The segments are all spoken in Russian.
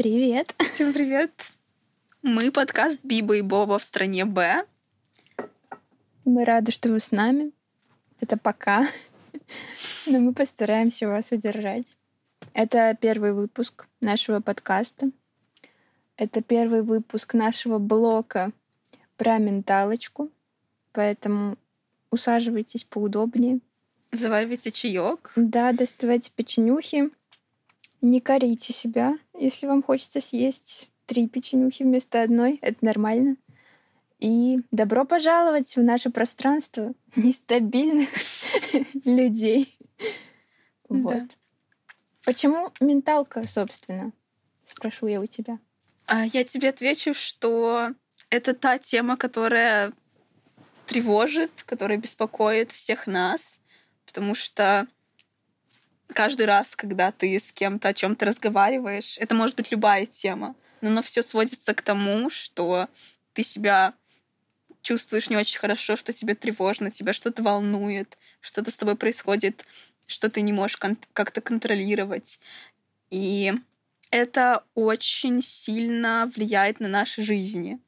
Привет. Всем привет. Мы подкаст Биба и Боба в стране Б. Мы рады, что вы с нами. Это пока. Но мы постараемся вас удержать. Это первый выпуск нашего подкаста. Это первый выпуск нашего блока про менталочку. Поэтому усаживайтесь поудобнее. Заваривайте чаек. Да, доставайте печенюхи. Не корите себя, если вам хочется съесть три печенюхи вместо одной. Это нормально. И добро пожаловать в наше пространство нестабильных людей. Вот. Почему менталка, собственно? Спрошу я у тебя. А я тебе отвечу, что это та тема, которая тревожит, которая беспокоит всех нас, потому что каждый раз, когда ты с кем-то о чем-то разговариваешь, это может быть любая тема, но оно все сводится к тому, что ты себя чувствуешь не очень хорошо, что тебе тревожно, тебя что-то волнует, что-то с тобой происходит, что ты не можешь кон- как-то контролировать. И это очень сильно влияет на наши жизни.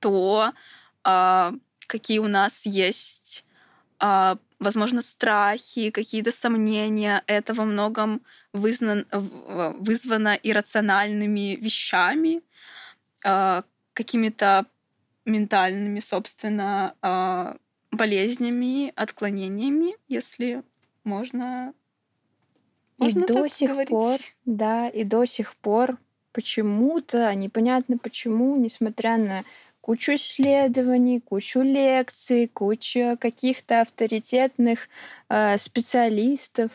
То, э, какие у нас есть, э, возможно, страхи, какие-то сомнения, это во многом вызнан, вызвано иррациональными вещами, э, какими-то ментальными, собственно, э, болезнями, отклонениями, если можно можно и до сих говорить? пор, да, и до сих пор почему-то, непонятно почему, несмотря на кучу исследований, кучу лекций, кучу каких-то авторитетных э, специалистов,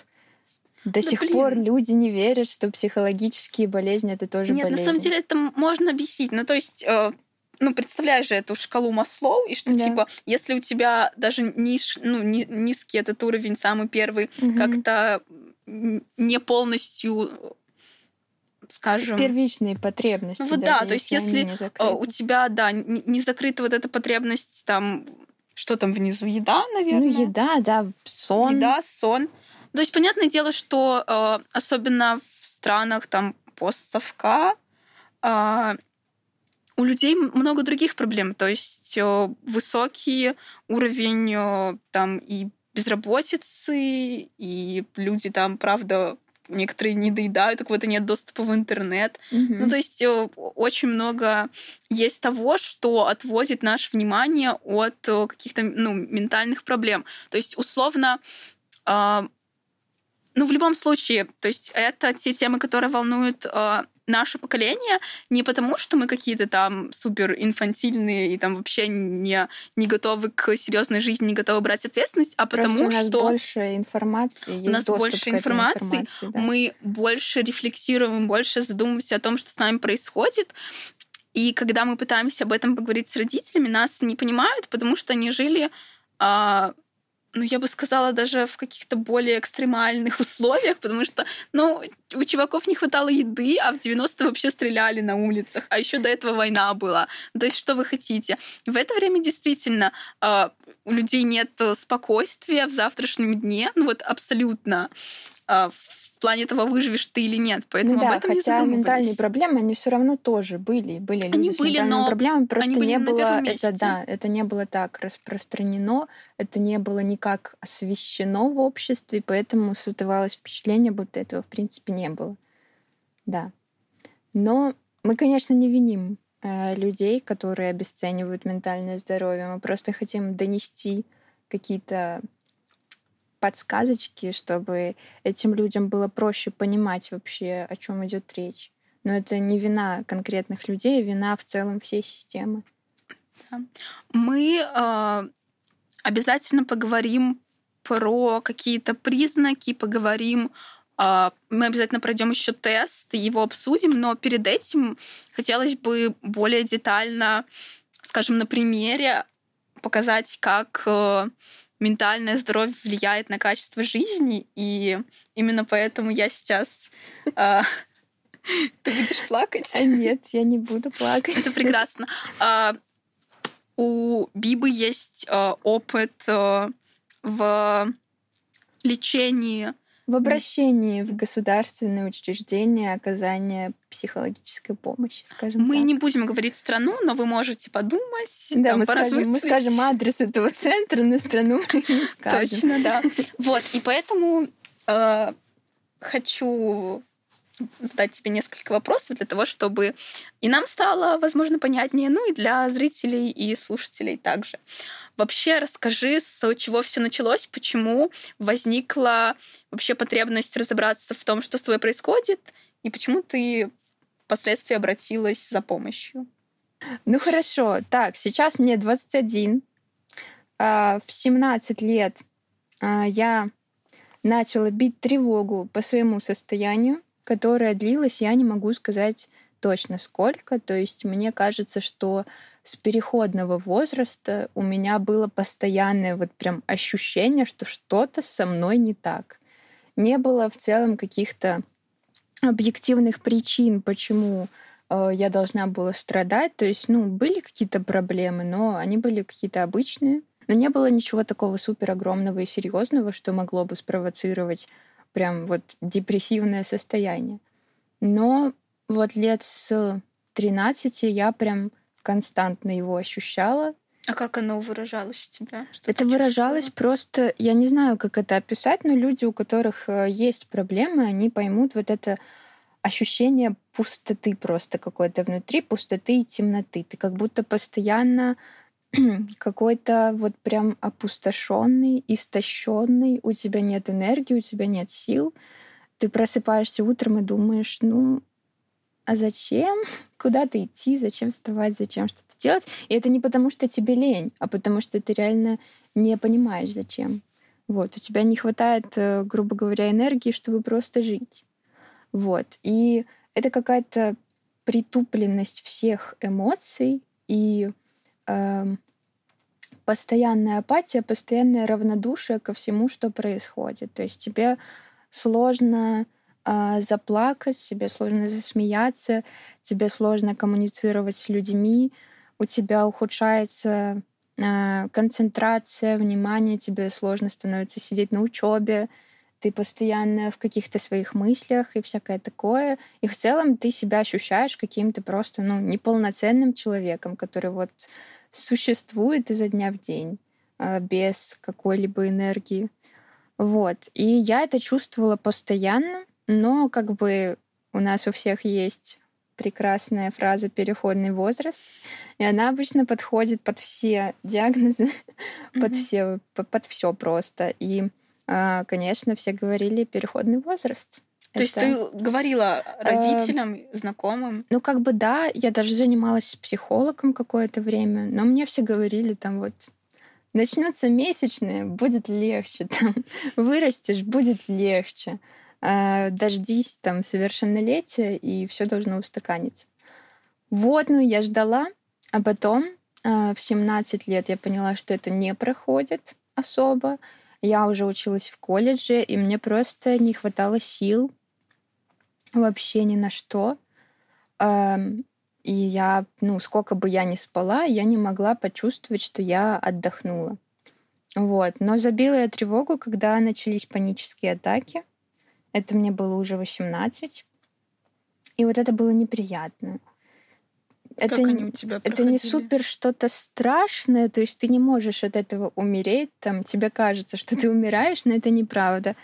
до да сих блин. пор люди не верят, что психологические болезни это тоже Нет, болезни. на самом деле это можно объяснить. Ну, то есть э, ну, представляешь же эту шкалу Маслоу, и что, да. типа, если у тебя даже ниш, ну, ни, низкий этот уровень, самый первый, угу. как-то не полностью скажем... Первичные потребности. Ну вот да, то есть если а, у тебя, да, не закрыта вот эта потребность, там, что там внизу, еда, наверное? Ну, еда, да, сон. Еда, сон. То есть, понятное дело, что э, особенно в странах там постсовка э, у людей много других проблем. То есть э, высокий уровень э, там и безработицы, и люди там, правда, некоторые не доедают, у кого-то нет доступа в интернет. Mm-hmm. Ну, то есть э, очень много есть того, что отводит наше внимание от каких-то ну, ментальных проблем. То есть, условно, э, ну, в любом случае, то есть это те темы, которые волнуют э, наше поколение, не потому, что мы какие-то там супер инфантильные и там вообще не, не готовы к серьезной жизни, не готовы брать ответственность, а потому Просто у нас что... больше информации, есть у нас больше информации, информации да. мы больше рефлексируем, больше задумываемся о том, что с нами происходит, и когда мы пытаемся об этом поговорить с родителями, нас не понимают, потому что они жили а, ну, я бы сказала, даже в каких-то более экстремальных условиях, потому что, ну, у чуваков не хватало еды, а в 90-е вообще стреляли на улицах, а еще до этого война была. То есть, что вы хотите? В это время действительно э, у людей нет спокойствия в завтрашнем дне, ну вот абсолютно. Э, плане того, выживешь ты или нет. Поэтому ну, да, об этом хотя не ментальные проблемы, они все равно тоже были. Были люди они с были, ментальными но проблемами, просто они не было это, да, это не было так распространено, это не было никак освещено в обществе, поэтому создавалось впечатление, будто этого в принципе не было. Да. Но мы, конечно, не виним э, людей, которые обесценивают ментальное здоровье. Мы просто хотим донести какие-то подсказочки, чтобы этим людям было проще понимать вообще, о чем идет речь. Но это не вина конкретных людей, а вина в целом всей системы. Мы э, обязательно поговорим про какие-то признаки, поговорим э, мы обязательно пройдем еще тест, его обсудим, но перед этим хотелось бы более детально, скажем, на примере показать, как э, ментальное здоровье влияет на качество жизни, и именно поэтому я сейчас... А, ты будешь плакать? А нет, я не буду плакать. Это прекрасно. А, у Бибы есть опыт в лечении В обращении в государственные учреждения оказания психологической помощи, скажем Мы так. не будем говорить страну, но вы можете подумать. Да, там, мы скажем, мы скажем адрес этого центра, но страну мы не скажем. Точно, да. Вот, и поэтому э, хочу задать тебе несколько вопросов для того, чтобы и нам стало, возможно, понятнее, ну и для зрителей и слушателей также. Вообще расскажи, с чего все началось, почему возникла вообще потребность разобраться в том, что с тобой происходит, и почему ты впоследствии обратилась за помощью. Ну хорошо, так, сейчас мне 21. А, В 17 лет а, я начала бить тревогу по своему состоянию, которое длилось, я не могу сказать точно сколько. То есть мне кажется, что с переходного возраста у меня было постоянное вот прям ощущение, что что-то со мной не так. Не было в целом каких-то объективных причин, почему э, я должна была страдать. То есть, ну, были какие-то проблемы, но они были какие-то обычные. Но не было ничего такого супер огромного и серьезного, что могло бы спровоцировать прям вот депрессивное состояние. Но вот лет с 13 я прям константно его ощущала. А как оно выражалось у тебя? Что Это выражалось чувствовала? просто, я не знаю, как это описать, но люди, у которых э, есть проблемы, они поймут вот это ощущение пустоты просто какой-то внутри, пустоты и темноты. Ты как будто постоянно какой-то вот прям опустошенный, истощенный, у тебя нет энергии, у тебя нет сил. Ты просыпаешься утром и думаешь, ну, а зачем? Куда-то идти? Зачем вставать? Зачем что-то делать? И это не потому, что тебе лень, а потому что ты реально не понимаешь, зачем. Вот, у тебя не хватает, э, грубо говоря, энергии, чтобы просто жить. Вот. И это какая-то притупленность всех эмоций и постоянная апатия, постоянное равнодушие ко всему, что происходит. То есть тебе сложно а, заплакать, тебе сложно засмеяться, тебе сложно коммуницировать с людьми, у тебя ухудшается а, концентрация, внимание, тебе сложно становится сидеть на учебе, ты постоянно в каких-то своих мыслях и всякое такое. И в целом ты себя ощущаешь каким-то просто ну, неполноценным человеком, который вот существует изо дня в день а, без какой-либо энергии. Вот. И я это чувствовала постоянно, но как бы у нас у всех есть прекрасная фраза «переходный возраст», и она обычно подходит под все диагнозы, под все, по- под все просто. И, конечно, все говорили «переходный возраст». То есть ты говорила родителям, знакомым? Ну, как бы да, я даже занималась психологом какое-то время, но мне все говорили там вот начнутся месячные, будет легче, там, вырастешь, будет легче. А, дождись там совершеннолетия, и все должно устаканиться. Вот, ну я ждала, а потом а, в 17 лет я поняла, что это не проходит особо. Я уже училась в колледже, и мне просто не хватало сил вообще ни на что. Ам, И я, ну, сколько бы я ни спала, я не могла почувствовать, что я отдохнула. Вот. Но забила я тревогу, когда начались панические атаки. Это мне было уже 18. И вот это было неприятно. Как это, они у тебя это не супер что-то страшное, то есть ты не можешь от этого умереть, там тебе кажется, что ты умираешь, но это неправда.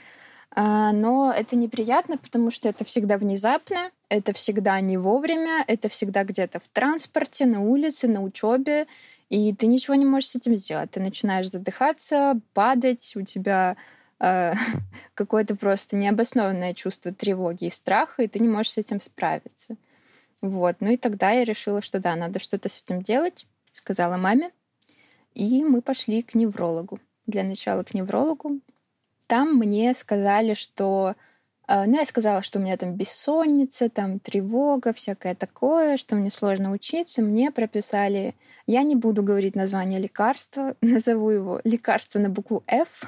А, но это неприятно, потому что это всегда внезапно, это всегда не вовремя, это всегда где-то в транспорте, на улице, на учебе, и ты ничего не можешь с этим сделать. Ты начинаешь задыхаться, падать, у тебя э, какое-то просто необоснованное чувство тревоги и страха, и ты не можешь с этим справиться. Вот. Ну и тогда я решила, что да, надо что-то с этим делать, сказала маме, и мы пошли к неврологу. Для начала к неврологу. Там мне сказали, что... э, Ну, я сказала, что у меня там бессонница, там тревога, всякое такое, что мне сложно учиться. Мне прописали... Я не буду говорить название лекарства, назову его лекарство на букву F.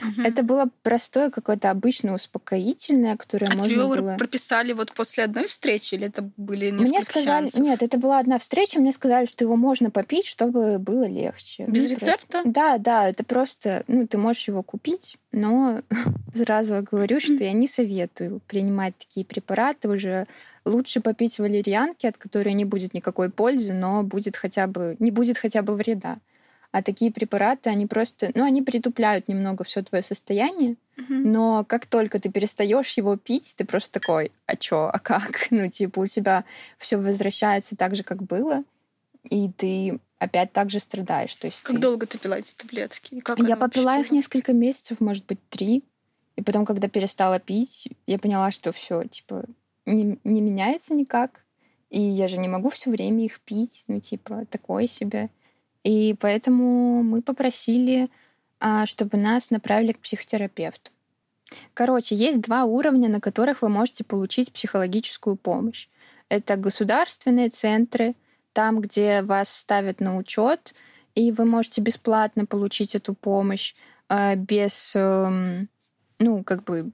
Угу. Это было простое какое-то обычное успокоительное, которое а можно тебе было... прописали вот после одной встречи или это были несколько Мне сказали... Сеансов? Нет, это была одна встреча, мне сказали, что его можно попить, чтобы было легче. Без ну, рецепта? Просто... Да, да, это просто... Ну, ты можешь его купить, но сразу говорю, что я не советую принимать такие препараты уже. Лучше попить валерьянки, от которой не будет никакой пользы, но будет хотя бы... не будет хотя бы вреда. А такие препараты, они просто, ну, они притупляют немного все твое состояние, mm-hmm. но как только ты перестаешь его пить, ты просто такой, а чё, а как? Ну, типа, у тебя все возвращается так же, как было, и ты опять так же страдаешь. То есть как ты... долго ты пила эти таблетки? И как я попила их несколько месяцев, может быть, три. И потом, когда перестала пить, я поняла, что все, типа, не, не меняется никак. И я же не могу все время их пить. Ну, типа, такое себе. И поэтому мы попросили, а, чтобы нас направили к психотерапевту. Короче, есть два уровня, на которых вы можете получить психологическую помощь. Это государственные центры, там, где вас ставят на учет, и вы можете бесплатно получить эту помощь а, без, эм, ну, как бы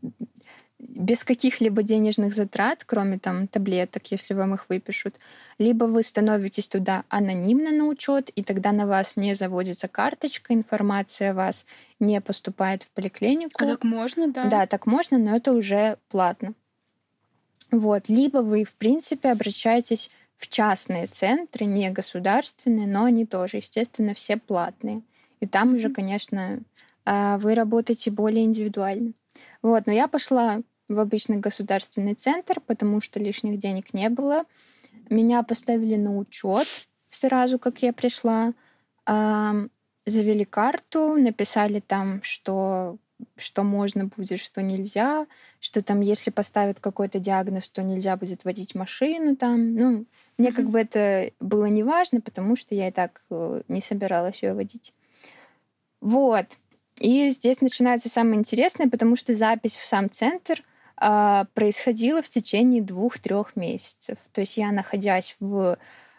без каких-либо денежных затрат, кроме там таблеток, если вам их выпишут, либо вы становитесь туда анонимно на учет, и тогда на вас не заводится карточка, информация о вас не поступает в поликлинику. А так можно, да? Да, так можно, но это уже платно. Вот. Либо вы, в принципе, обращаетесь в частные центры, не государственные, но они тоже, естественно, все платные. И там уже, конечно, а, вы работаете более индивидуально. Вот, но я пошла в обычный государственный центр, потому что лишних денег не было. Меня поставили на учет сразу, как я пришла. Завели карту, написали там, что что можно будет, что нельзя, что там, если поставят какой-то диагноз, то нельзя будет водить машину там. Ну, мне mm-hmm. как бы это было не важно, потому что я и так э, не собиралась ее водить. Вот. И здесь начинается самое интересное, потому что запись в сам центр э, происходила в течение двух-трех месяцев. То есть я, находясь в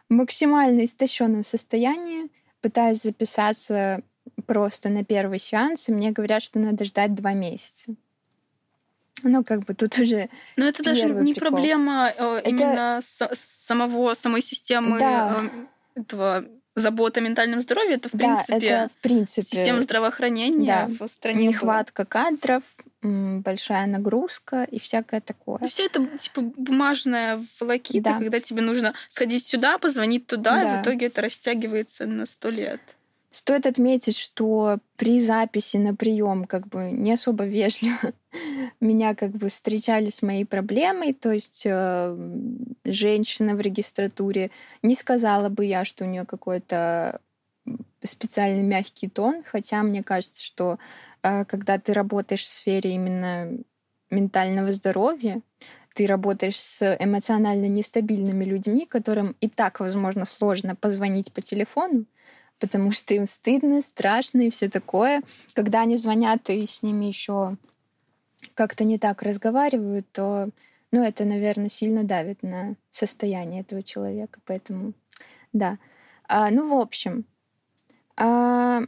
максимально истощенном состоянии, пытаюсь записаться просто на первый сеанс, и мне говорят, что надо ждать два месяца. Ну, как бы тут уже. Но это даже не прикол. проблема э, это... именно с, самого самой системы да. э, этого забота о ментальном здоровье, это в да, принципе, это, в принципе система здравоохранения да, в стране. Нехватка была. кадров, большая нагрузка и всякое такое. Все это типа бумажная волокита, да. когда тебе нужно сходить сюда, позвонить туда, да. и в итоге это растягивается на сто лет. Стоит отметить, что при записи на прием как бы не особо вежливо меня как бы встречали с моей проблемой, то есть э, женщина в регистратуре не сказала бы я, что у нее какой-то специальный мягкий тон, хотя мне кажется, что э, когда ты работаешь в сфере именно ментального здоровья, ты работаешь с эмоционально нестабильными людьми, которым и так, возможно, сложно позвонить по телефону, потому что им стыдно, страшно и все такое. Когда они звонят и с ними еще как-то не так разговаривают, то ну, это, наверное, сильно давит на состояние этого человека. Поэтому, да. А, ну, в общем, а,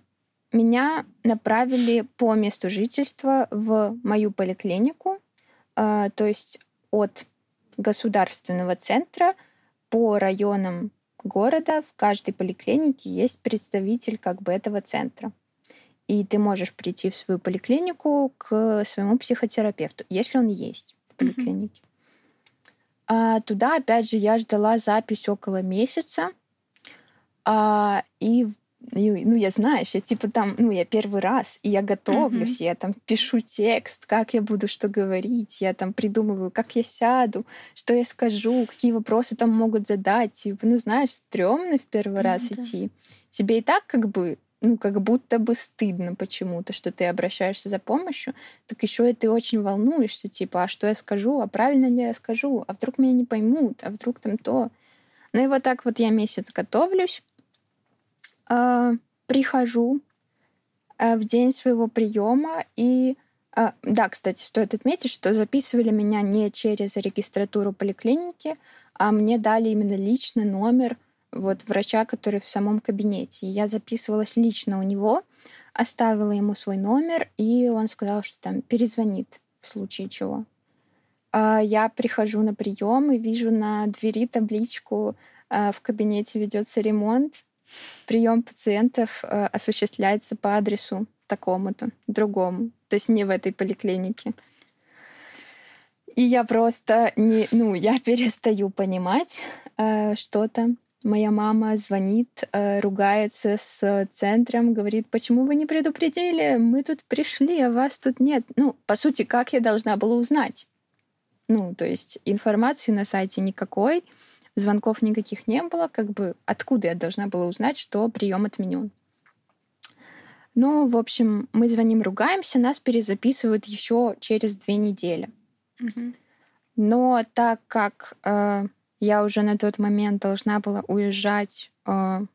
меня направили по месту жительства в мою поликлинику, а, то есть от государственного центра по районам города в каждой поликлинике есть представитель как бы этого центра. И ты можешь прийти в свою поликлинику к своему психотерапевту, если он есть в поликлинике. Mm-hmm. А, туда, опять же, я ждала запись около месяца. А, и ну, я, знаешь, я типа там, ну, я первый раз, и я готовлюсь, mm-hmm. я там пишу текст, как я буду что говорить, я там придумываю, как я сяду, что я скажу, какие вопросы там могут задать. Типа, ну, знаешь, стрёмно в первый mm-hmm. раз идти. Тебе и так как бы ну, как будто бы стыдно почему-то, что ты обращаешься за помощью, так еще и ты очень волнуешься, типа, а что я скажу, а правильно ли я скажу, а вдруг меня не поймут, а вдруг там то. Ну и вот так вот я месяц готовлюсь, э, прихожу э, в день своего приема и э, да, кстати, стоит отметить, что записывали меня не через регистратуру поликлиники, а мне дали именно лично номер вот врача, который в самом кабинете. Я записывалась лично у него. оставила ему свой номер, и он сказал, что там перезвонит в случае чего. А я прихожу на прием и вижу на двери табличку а, в кабинете ведется ремонт, прием пациентов а, осуществляется по адресу такому-то, другому, то есть не в этой поликлинике. И я просто не, ну, я перестаю понимать э, что-то. Моя мама звонит, э, ругается с центром, говорит, почему вы не предупредили? Мы тут пришли, а вас тут нет. Ну, по сути, как я должна была узнать? Ну, то есть информации на сайте никакой, звонков никаких не было. Как бы откуда я должна была узнать, что прием отменен? Ну, в общем, мы звоним, ругаемся, нас перезаписывают еще через две недели. Но так как э, я уже на тот момент должна была уезжать, э,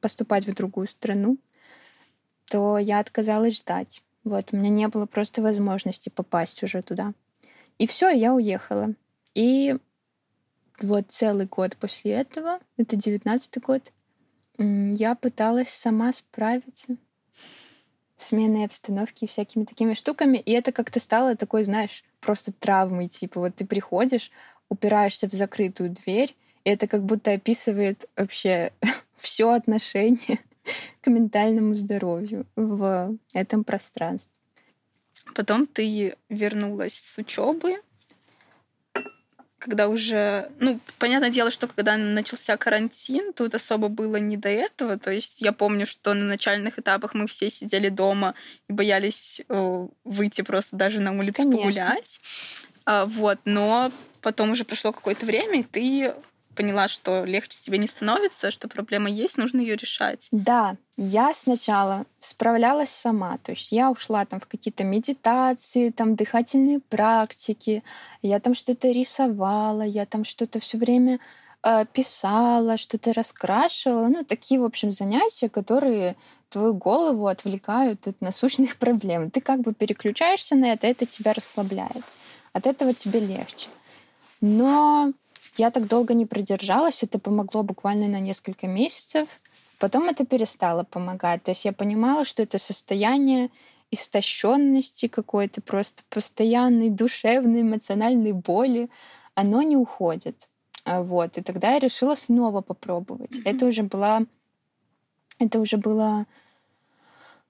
поступать в другую страну, то я отказалась ждать. Вот, у меня не было просто возможности попасть уже туда. И все, я уехала. И вот целый год после этого, это девятнадцатый год, я пыталась сама справиться сменой обстановки и всякими такими штуками. И это как-то стало такой, знаешь, просто травмой. Типа вот ты приходишь, упираешься в закрытую дверь, и это как будто описывает вообще все отношение к ментальному здоровью в этом пространстве. Потом ты вернулась с учебы, когда уже, ну, понятное дело, что когда начался карантин, тут особо было не до этого. То есть я помню, что на начальных этапах мы все сидели дома и боялись э, выйти просто даже на улицу Конечно. погулять. А, вот, но потом уже прошло какое-то время, и ты поняла, что легче тебе не становится, что проблема есть, нужно ее решать. Да, я сначала справлялась сама, то есть я ушла там в какие-то медитации, там дыхательные практики, я там что-то рисовала, я там что-то все время э, писала, что-то раскрашивала, ну такие, в общем, занятия, которые твою голову отвлекают от насущных проблем. Ты как бы переключаешься на это, это тебя расслабляет. От этого тебе легче. Но я так долго не продержалась, это помогло буквально на несколько месяцев. Потом это перестало помогать. То есть я понимала, что это состояние истощенности какой-то, просто постоянной душевной, эмоциональной боли, оно не уходит. А, вот. И тогда я решила снова попробовать. Mm-hmm. Это уже была... Это уже было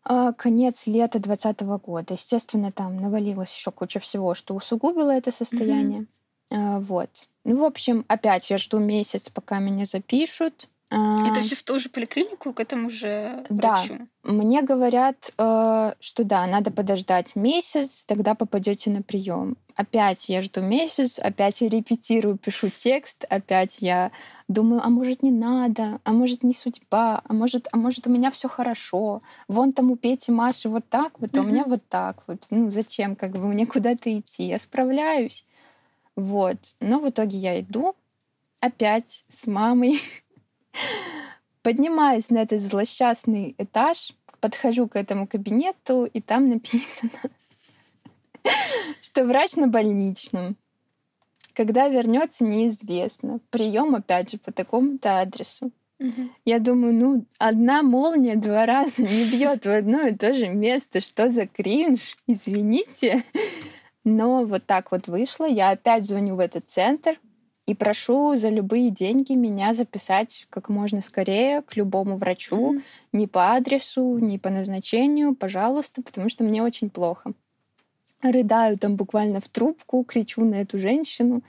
а, конец лета 2020 года. Естественно, там навалилось еще куча всего, что усугубило это состояние. Mm-hmm. А, вот. Ну, в общем, опять я жду месяц, пока меня запишут. А, Это все в ту же поликлинику, к этому же врачу? Да. Мне говорят, э, что да, надо подождать месяц, тогда попадете на прием. Опять я жду месяц, опять я репетирую, пишу текст, опять я думаю, а может не надо, а может не судьба, а может, а может у меня все хорошо. Вон там у Пети, Маши вот так вот, а у меня вот так вот. Ну зачем, как бы мне куда-то идти? Я справляюсь. Вот. Но в итоге я иду опять с мамой, поднимаюсь на этот злосчастный этаж, подхожу к этому кабинету, и там написано, что врач на больничном. Когда вернется, неизвестно. Прием опять же по такому-то адресу. Угу. Я думаю, ну, одна молния два раза не бьет в одно и то же место. Что за кринж? Извините. Но вот так вот вышло. Я опять звоню в этот центр и прошу за любые деньги меня записать как можно скорее к любому врачу. Mm-hmm. Не по адресу, не по назначению, пожалуйста, потому что мне очень плохо. Рыдаю там буквально в трубку, кричу на эту женщину.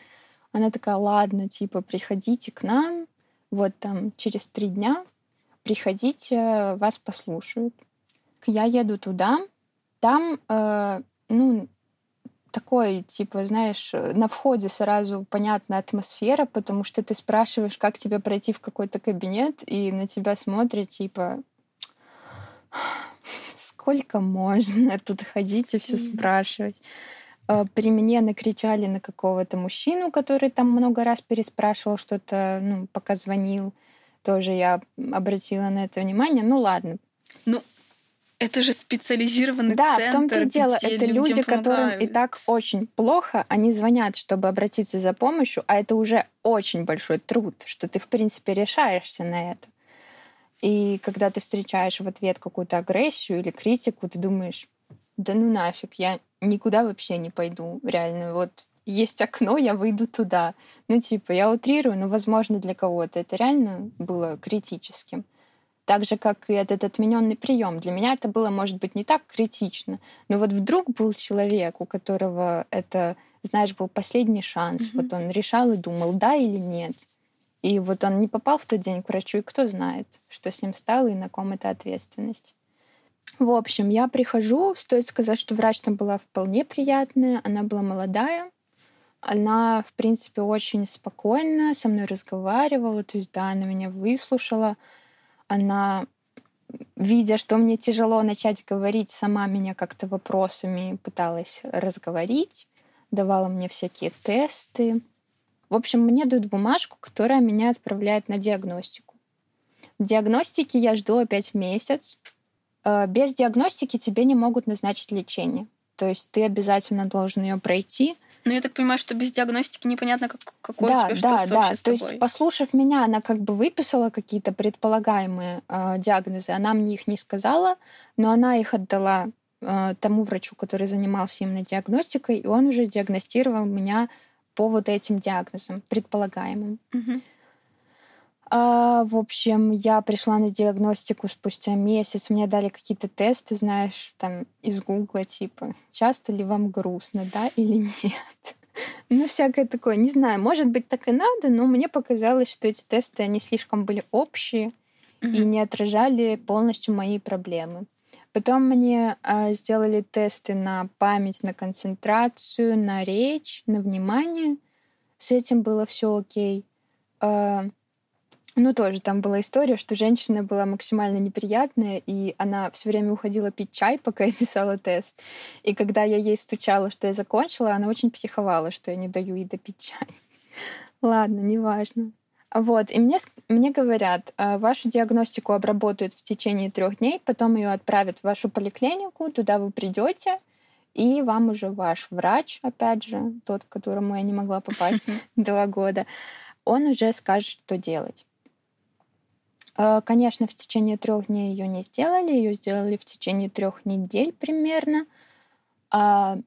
Она такая, ладно, типа, приходите к нам, вот там через три дня приходите, вас послушают. Я еду туда, там, э, ну, такой, типа, знаешь, на входе сразу понятная атмосфера, потому что ты спрашиваешь, как тебе пройти в какой-то кабинет, и на тебя смотрят, типа, сколько можно тут ходить и все mm-hmm. спрашивать. А, при мне накричали на какого-то мужчину, который там много раз переспрашивал что-то, ну, пока звонил. Тоже я обратила на это внимание. Ну, ладно. Ну, это же специализированный да, центр. Да, в том-то и дело. Это люди, которым и так очень плохо, они звонят, чтобы обратиться за помощью, а это уже очень большой труд, что ты, в принципе, решаешься на это. И когда ты встречаешь в ответ какую-то агрессию или критику, ты думаешь, да ну нафиг, я никуда вообще не пойду, реально. Вот есть окно, я выйду туда. Ну, типа, я утрирую, но, возможно, для кого-то это реально было критическим. Так же, как и этот отмененный прием. Для меня это было, может быть, не так критично. Но вот вдруг был человек, у которого это, знаешь, был последний шанс. Mm-hmm. Вот он решал и думал, да или нет. И вот он не попал в тот день к врачу, и кто знает, что с ним стало и на ком это ответственность. В общем, я прихожу, стоит сказать, что врач там была вполне приятная, она была молодая, она, в принципе, очень спокойно со мной разговаривала, то есть, да, она меня выслушала, она, видя, что мне тяжело начать говорить, сама меня как-то вопросами пыталась разговорить, давала мне всякие тесты. В общем, мне дают бумажку, которая меня отправляет на диагностику. В диагностике я жду опять месяц. Э, без диагностики тебе не могут назначить лечение. То есть ты обязательно должен ее пройти — ну, я так понимаю, что без диагностики непонятно, как, какое да, у тебя да, что да. То есть, послушав меня, она как бы выписала какие-то предполагаемые э, диагнозы. Она мне их не сказала, но она их отдала э, тому врачу, который занимался именно диагностикой, и он уже диагностировал меня по вот этим диагнозам предполагаемым. Угу. А, в общем, я пришла на диагностику спустя месяц. Мне дали какие-то тесты, знаешь, там из Гугла, типа, часто ли вам грустно, да или нет. Ну, всякое такое. Не знаю, может быть, так и надо, но мне показалось, что эти тесты, они слишком были общие mm-hmm. и не отражали полностью мои проблемы. Потом мне э, сделали тесты на память, на концентрацию, на речь, на внимание. С этим было все окей. Э, ну, тоже там была история, что женщина была максимально неприятная, и она все время уходила пить чай, пока я писала тест. И когда я ей стучала, что я закончила, она очень психовала, что я не даю ей допить чай. Ладно, неважно. Вот, и мне, мне говорят, «А, вашу диагностику обработают в течение трех дней, потом ее отправят в вашу поликлинику, туда вы придете, и вам уже ваш врач, опять же, тот, к которому я не могла попасть два года, он уже скажет, что делать. А, конечно, в течение трех дней ее не сделали, ее сделали в течение трех недель примерно. А,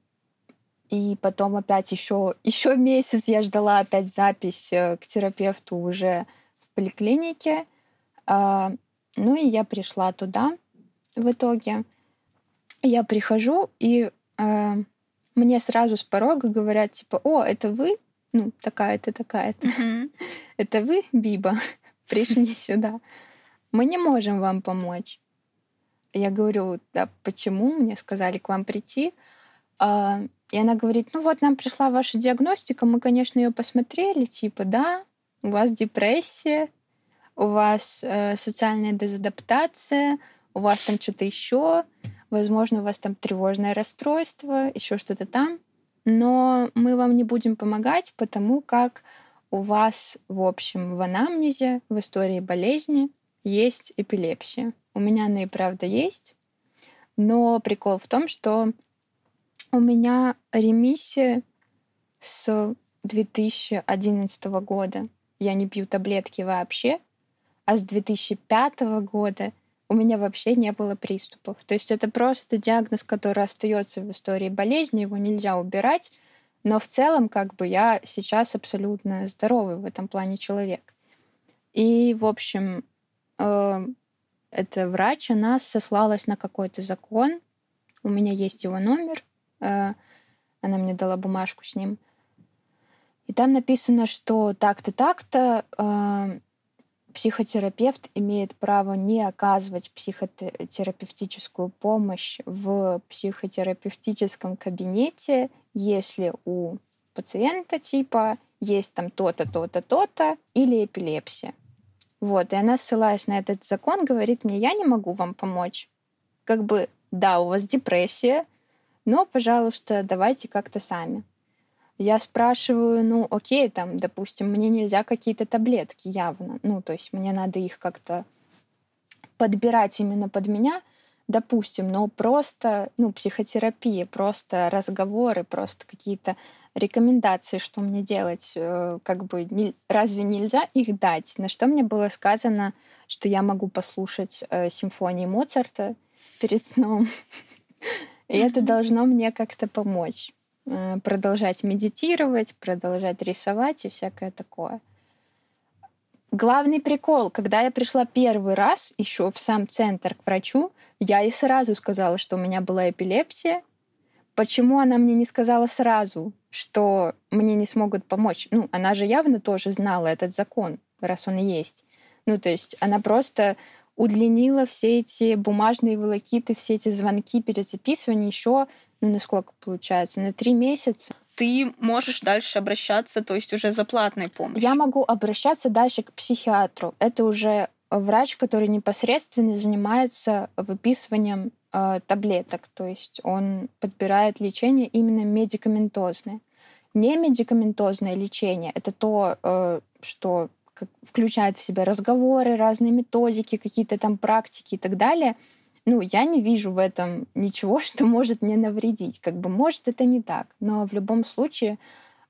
и потом опять еще, еще месяц я ждала опять запись э, к терапевту уже в поликлинике. А, ну и я пришла туда в итоге. Я прихожу, и мне сразу с порога говорят, типа, о, это вы? Ну, такая-то, такая-то. Mm-hmm. Это вы, Биба? Пришли сюда. Мы не можем вам помочь. Я говорю, да почему? Мне сказали к вам прийти. А, и она говорит, ну вот нам пришла ваша диагностика, мы, конечно, ее посмотрели, типа, да, у вас депрессия, у вас э, социальная дезадаптация, у вас там что-то еще, возможно, у вас там тревожное расстройство, еще что-то там. Но мы вам не будем помогать, потому как у вас, в общем, в анамнезе, в истории болезни есть эпилепсия. У меня она и правда есть, но прикол в том, что у меня ремиссия с 2011 года. Я не пью таблетки вообще, а с 2005 года у меня вообще не было приступов. То есть это просто диагноз, который остается в истории болезни, его нельзя убирать, но в целом, как бы, я сейчас абсолютно здоровый в этом плане человек. И, в общем, э, эта врач, она сослалась на какой-то закон. У меня есть его номер. Э, она мне дала бумажку с ним. И там написано, что так-то, так-то э, психотерапевт имеет право не оказывать психотерапевтическую помощь в психотерапевтическом кабинете, если у пациента типа есть там то-то, то-то, то-то или эпилепсия. Вот, и она, ссылаясь на этот закон, говорит мне, я не могу вам помочь. Как бы, да, у вас депрессия, но, пожалуйста, давайте как-то сами. Я спрашиваю, ну, окей, там, допустим, мне нельзя какие-то таблетки явно. Ну, то есть мне надо их как-то подбирать именно под меня. допустим, но просто, ну, психотерапия, просто разговоры, просто какие-то рекомендации, что мне делать, э, как бы не, разве нельзя их дать? На что мне было сказано, что я могу послушать э, симфонии Моцарта перед сном, и это должно мне как-то помочь продолжать медитировать, продолжать рисовать и всякое такое. Главный прикол, когда я пришла первый раз еще в сам центр к врачу, я ей сразу сказала, что у меня была эпилепсия. Почему она мне не сказала сразу, что мне не смогут помочь? Ну, она же явно тоже знала этот закон, раз он и есть. Ну, то есть она просто удлинила все эти бумажные волокиты, все эти звонки, перезаписывания еще, ну, на сколько получается, на три месяца ты можешь дальше обращаться, то есть уже за платной помощью. Я могу обращаться дальше к психиатру. Это уже врач, который непосредственно занимается выписыванием э, таблеток, то есть он подбирает лечение именно медикаментозное. Не медикаментозное лечение это то, э, что включает в себя разговоры, разные методики, какие-то там практики и так далее ну, я не вижу в этом ничего, что может мне навредить. Как бы, может, это не так, но в любом случае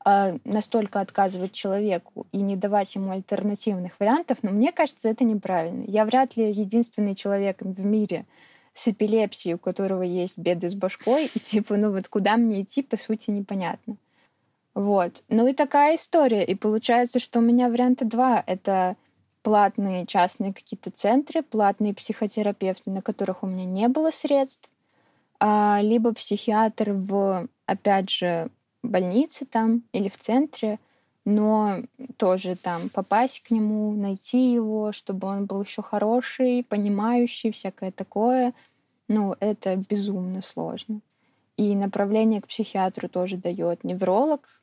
э, настолько отказывать человеку и не давать ему альтернативных вариантов, но ну, мне кажется, это неправильно. Я вряд ли единственный человек в мире с эпилепсией, у которого есть беды с башкой, и типа, ну вот куда мне идти, по сути, непонятно. Вот. Ну и такая история. И получается, что у меня варианта два. Это платные частные какие-то центры, платные психотерапевты, на которых у меня не было средств, а, либо психиатр в, опять же, больнице там или в центре, но тоже там попасть к нему, найти его, чтобы он был еще хороший, понимающий, всякое такое, ну, это безумно сложно. И направление к психиатру тоже дает невролог,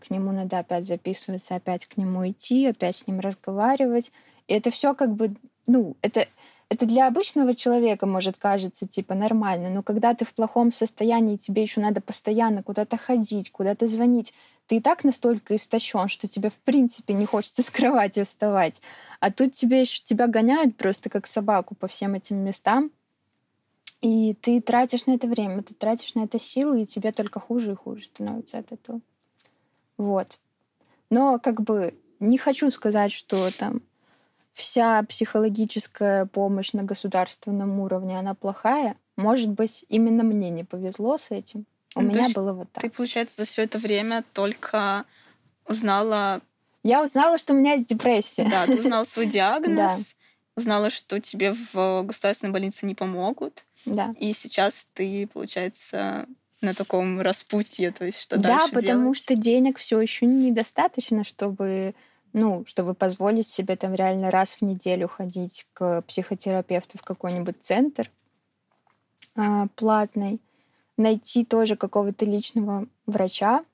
к нему надо опять записываться, опять к нему идти, опять с ним разговаривать. И это все как бы, ну, это, это для обычного человека может кажется типа нормально, но когда ты в плохом состоянии, тебе еще надо постоянно куда-то ходить, куда-то звонить, ты и так настолько истощен, что тебе в принципе не хочется с кровати вставать. А тут тебе еще тебя гоняют просто как собаку по всем этим местам. И ты тратишь на это время, ты тратишь на это силы, и тебе только хуже и хуже становится от этого. Вот. Но как бы не хочу сказать, что там вся психологическая помощь на государственном уровне, она плохая. Может быть, именно мне не повезло с этим. У ну, меня было вот так. Ты, получается, за все это время только узнала... Я узнала, что у меня есть депрессия. Да, ты узнала свой диагноз, узнала, что тебе в государственной больнице не помогут. Да. И сейчас ты, получается, на таком распутье, то есть что да, дальше Да, потому делать? что денег все еще недостаточно, чтобы ну, чтобы позволить себе там реально раз в неделю ходить к психотерапевту в какой-нибудь центр а, платный, найти тоже какого-то личного врача.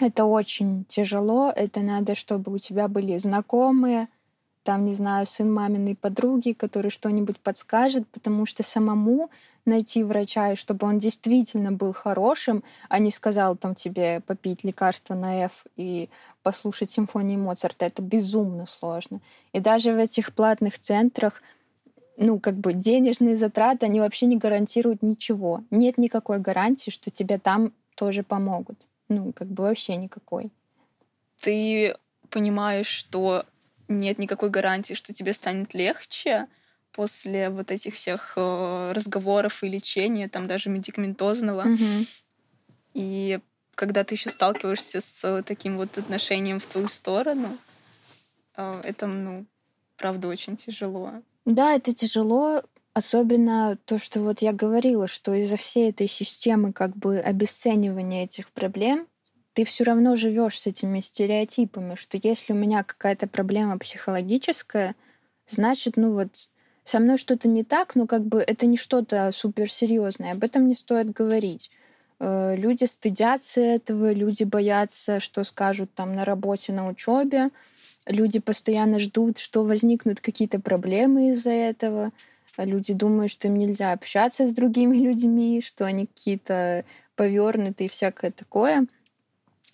Это очень тяжело, это надо, чтобы у тебя были знакомые, там, не знаю, сын маминой подруги, который что-нибудь подскажет, потому что самому найти врача, и чтобы он действительно был хорошим, а не сказал там тебе попить лекарство на F и послушать симфонии Моцарта, это безумно сложно. И даже в этих платных центрах ну, как бы денежные затраты, они вообще не гарантируют ничего. Нет никакой гарантии, что тебе там тоже помогут. Ну, как бы вообще никакой. Ты понимаешь, что нет никакой гарантии, что тебе станет легче после вот этих всех э, разговоров и лечения, там даже медикаментозного. Mm-hmm. И когда ты еще сталкиваешься с таким вот отношением в твою сторону, э, это, ну, правда, очень тяжело. Да, это тяжело, особенно то, что вот я говорила, что из-за всей этой системы как бы обесценивания этих проблем ты все равно живешь с этими стереотипами, что если у меня какая-то проблема психологическая, значит, ну вот со мной что-то не так, но как бы это не что-то суперсерьезное, об этом не стоит говорить. Э, люди стыдятся этого, люди боятся, что скажут там на работе, на учебе. Люди постоянно ждут, что возникнут какие-то проблемы из-за этого. Люди думают, что им нельзя общаться с другими людьми, что они какие-то повернутые и всякое такое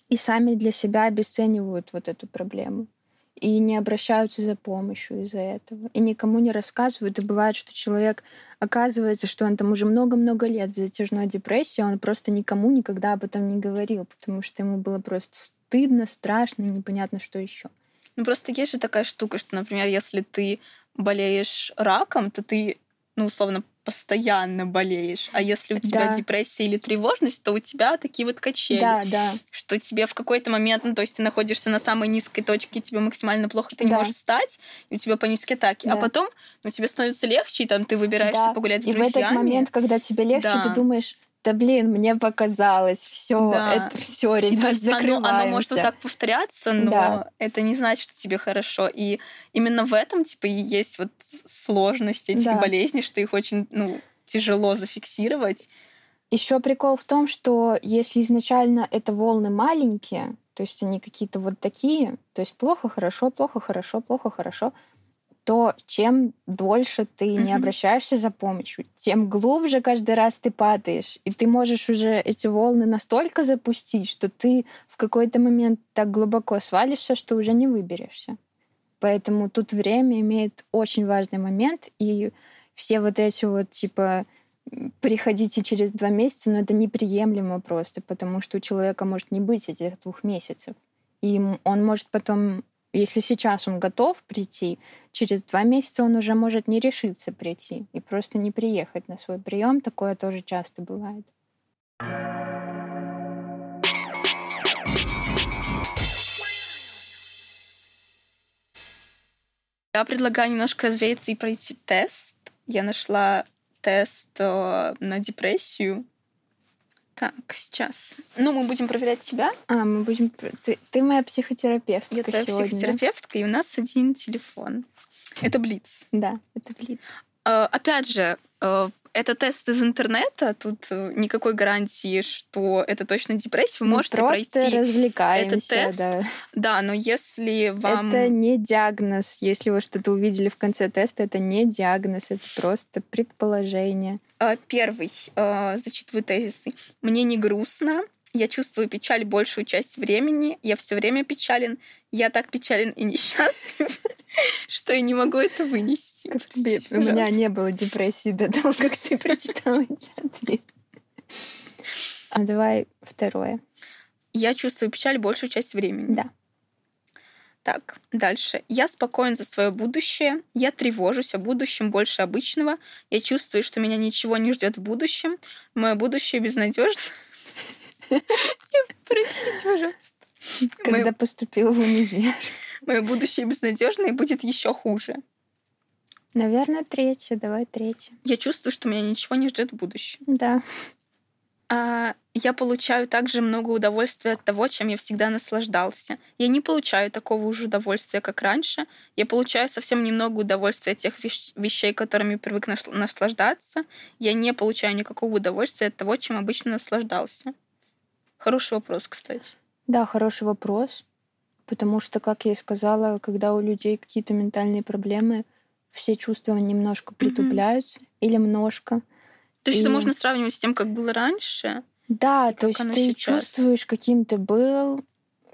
и сами для себя обесценивают вот эту проблему. и не обращаются за помощью из-за этого. И никому не рассказывают. И бывает, что человек оказывается, что он там уже много-много лет в затяжной депрессии, он просто никому никогда об этом не говорил, потому что ему было просто стыдно, страшно непонятно, что еще. Ну просто есть же такая штука, что, например, если ты болеешь раком, то ты, ну, условно, постоянно болеешь. А если у тебя да. депрессия или тревожность, то у тебя такие вот качели. Да, да. Что тебе в какой-то момент, ну, то есть ты находишься на самой низкой точке, тебе максимально плохо, ты да. не можешь встать, и у тебя панические атаки. А да. А потом, ну, тебе становится легче, и там ты выбираешься да. погулять с и друзьями. И в этот момент, когда тебе легче, да. ты думаешь, да блин, мне показалось, все, да. это все, ребят, закрываемся. Оно, оно может вот так повторяться, но да. это не значит, что тебе хорошо. И именно в этом, типа, и есть вот сложность этих да. болезней, что их очень, ну, тяжело зафиксировать. Еще прикол в том, что если изначально это волны маленькие, то есть они какие-то вот такие, то есть плохо, хорошо, плохо, хорошо, плохо, хорошо, то чем дольше ты mm-hmm. не обращаешься за помощью, тем глубже каждый раз ты падаешь. И ты можешь уже эти волны настолько запустить, что ты в какой-то момент так глубоко свалишься, что уже не выберешься. Поэтому тут время имеет очень важный момент, и все вот эти вот, типа, приходите через два месяца, но это неприемлемо просто, потому что у человека может не быть этих двух месяцев. И он может потом, если сейчас он готов прийти, через два месяца он уже может не решиться прийти и просто не приехать на свой прием. Такое тоже часто бывает. Я предлагаю немножко развеяться и пройти тест я нашла тест э, на депрессию. Так, сейчас. Ну, мы будем проверять тебя. А, мы будем... Ты, ты моя психотерапевтка Я твоя сегодня, психотерапевтка, и у нас один телефон. Это Блиц. Да, это Блиц. Э, опять же, э, это тест из интернета, тут э, никакой гарантии, что это точно депрессия. Вы Мы можете просто пройти развлекаемся, этот тест. Да. да, но если вам... Это не диагноз. Если вы что-то увидели в конце теста, это не диагноз, это просто предположение. А, первый. А, зачитываю тезисы. Мне не грустно, я чувствую печаль большую часть времени, я все время печален, я так печален и несчастлив, что я не могу это вынести. У меня не было депрессии до того, как ты прочитала эти ответы. А давай второе. Я чувствую печаль большую часть времени. Да. Так, дальше. Я спокоен за свое будущее. Я тревожусь о будущем больше обычного. Я чувствую, что меня ничего не ждет в будущем. Мое будущее безнадежно. Простите, пожалуйста. Когда поступил в универ. Мое будущее безнадежное будет еще хуже. Наверное, третье. Давай третье. Я чувствую, что меня ничего не ждет в будущем. Да. А, я получаю также много удовольствия от того, чем я всегда наслаждался. Я не получаю такого уже удовольствия, как раньше. Я получаю совсем немного удовольствия от тех вещей, которыми привык наслаждаться. Я не получаю никакого удовольствия от того, чем обычно наслаждался. Хороший вопрос, кстати. Да, хороший вопрос. Потому что, как я и сказала, когда у людей какие-то ментальные проблемы, все чувства немножко притупляются mm-hmm. или немножко. То есть и... это можно сравнивать с тем, как было раньше? Да, то есть ты сейчас. чувствуешь, каким ты был,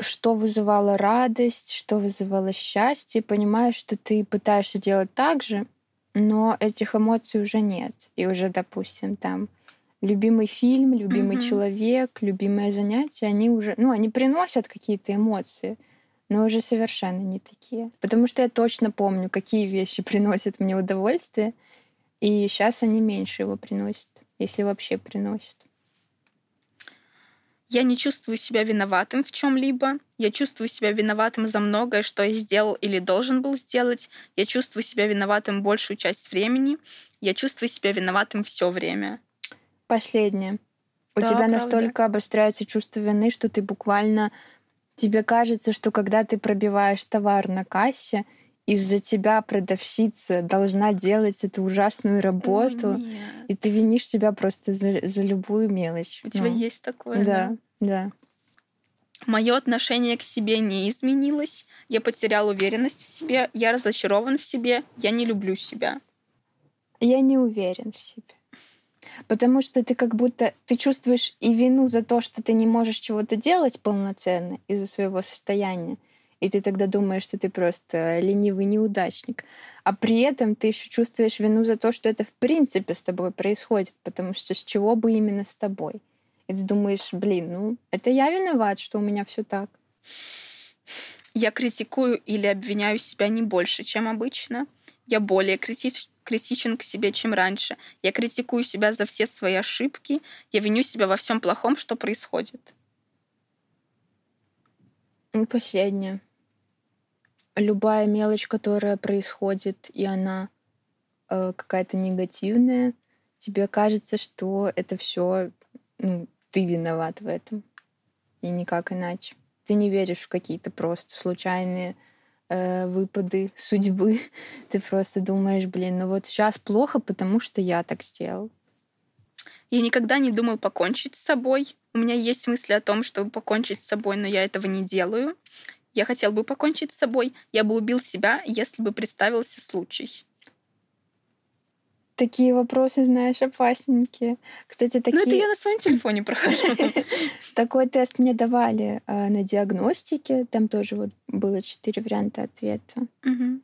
что вызывало радость, что вызывало счастье, понимаешь, что ты пытаешься делать так же, но этих эмоций уже нет. И уже, допустим, там любимый фильм, любимый mm-hmm. человек, любимое занятие, они уже, ну, они приносят какие-то эмоции, но уже совершенно не такие. Потому что я точно помню, какие вещи приносят мне удовольствие, и сейчас они меньше его приносят, если вообще приносят. Я не чувствую себя виноватым в чем-либо. Я чувствую себя виноватым за многое, что я сделал или должен был сделать. Я чувствую себя виноватым большую часть времени. Я чувствую себя виноватым все время. Последнее. У да, тебя правда. настолько обостряется чувство вины, что ты буквально тебе кажется, что когда ты пробиваешь товар на кассе, из-за тебя продавщица должна делать эту ужасную работу, О, и ты винишь себя просто за, за любую мелочь. У ну, тебя есть такое? Да, да. да. Мое отношение к себе не изменилось. Я потерял уверенность в себе, я разочарован в себе, я не люблю себя. Я не уверен в себе. Потому что ты как будто ты чувствуешь и вину за то, что ты не можешь чего-то делать полноценно из-за своего состояния, И ты тогда думаешь, что ты просто ленивый неудачник. А при этом ты еще чувствуешь вину за то, что это в принципе с тобой происходит, потому что с чего бы именно с тобой? И ты думаешь, блин, ну, это я виноват, что у меня все так. Я критикую или обвиняю себя не больше, чем обычно. Я более критич, критичен к себе, чем раньше. Я критикую себя за все свои ошибки. Я виню себя во всем плохом, что происходит. Последнее. Любая мелочь, которая происходит, и она э, какая-то негативная, тебе кажется, что это все ну, ты виноват в этом. И никак иначе. Ты не веришь в какие-то просто случайные э, выпады судьбы. Ты просто думаешь, блин, ну вот сейчас плохо, потому что я так сделал. Я никогда не думал покончить с собой. У меня есть мысли о том, чтобы покончить с собой, но я этого не делаю. Я хотел бы покончить с собой. Я бы убил себя, если бы представился случай. Такие вопросы, знаешь, опасненькие. Кстати, такие... Ну, это я на своем телефоне прохожу. Такой тест мне давали э, на диагностике. Там тоже вот было четыре варианта ответа. Что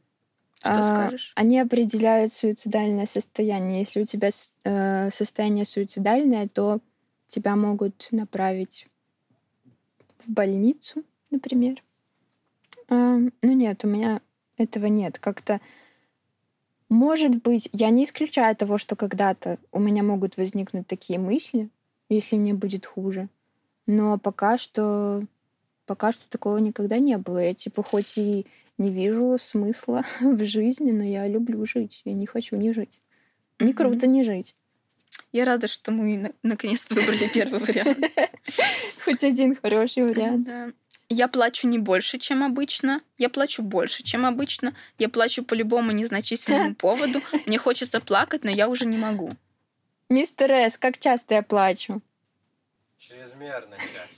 а, скажешь? Они определяют суицидальное состояние. Если у тебя э, состояние суицидальное, то тебя могут направить в больницу, например. А, ну нет, у меня этого нет. Как-то может быть, я не исключаю того, что когда-то у меня могут возникнуть такие мысли, если мне будет хуже. Но пока что, пока что такого никогда не было. Я типа хоть и не вижу смысла в жизни, но я люблю жить. Я не хочу не жить. Не круто не жить. Я рада, что мы наконец-то выбрали первый вариант. Хоть один хороший вариант. Да. Я плачу не больше, чем обычно. Я плачу больше, чем обычно. Я плачу по любому незначительному поводу. Мне хочется плакать, но я уже не могу. Мистер С, как часто я плачу? Чрезмерно часто.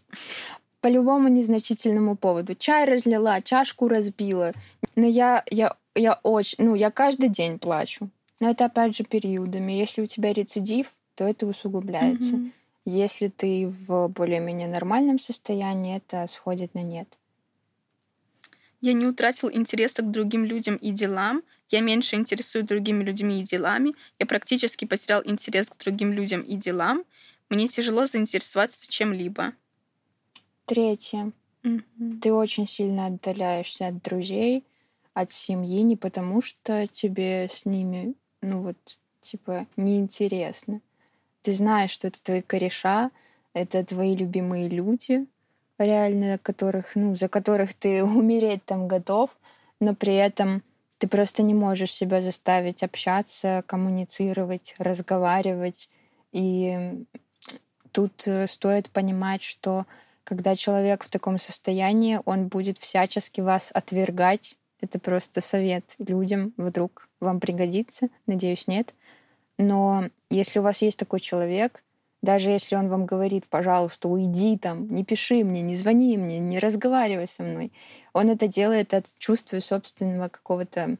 По любому незначительному поводу. Чай разлила, чашку разбила. Но я, я, я очень... Ну, я каждый день плачу. Но это опять же периодами. Если у тебя рецидив, то это усугубляется. Mm-hmm. Если ты в более-менее нормальном состоянии, это сходит на нет. Я не утратил интереса к другим людям и делам. Я меньше интересуюсь другими людьми и делами. Я практически потерял интерес к другим людям и делам. Мне тяжело заинтересоваться чем-либо. Третье. Mm-hmm. Ты очень сильно отдаляешься от друзей, от семьи, не потому что тебе с ними, ну вот, типа, неинтересно, ты знаешь, что это твои кореша, это твои любимые люди, реально, которых, ну, за которых ты умереть там готов, но при этом ты просто не можешь себя заставить общаться, коммуницировать, разговаривать. И тут э, стоит понимать, что когда человек в таком состоянии, он будет всячески вас отвергать. Это просто совет людям, вдруг вам пригодится, надеюсь, нет. Но если у вас есть такой человек, даже если он вам говорит, пожалуйста, уйди там, не пиши мне, не звони мне, не разговаривай со мной, он это делает от чувства собственного какого-то э,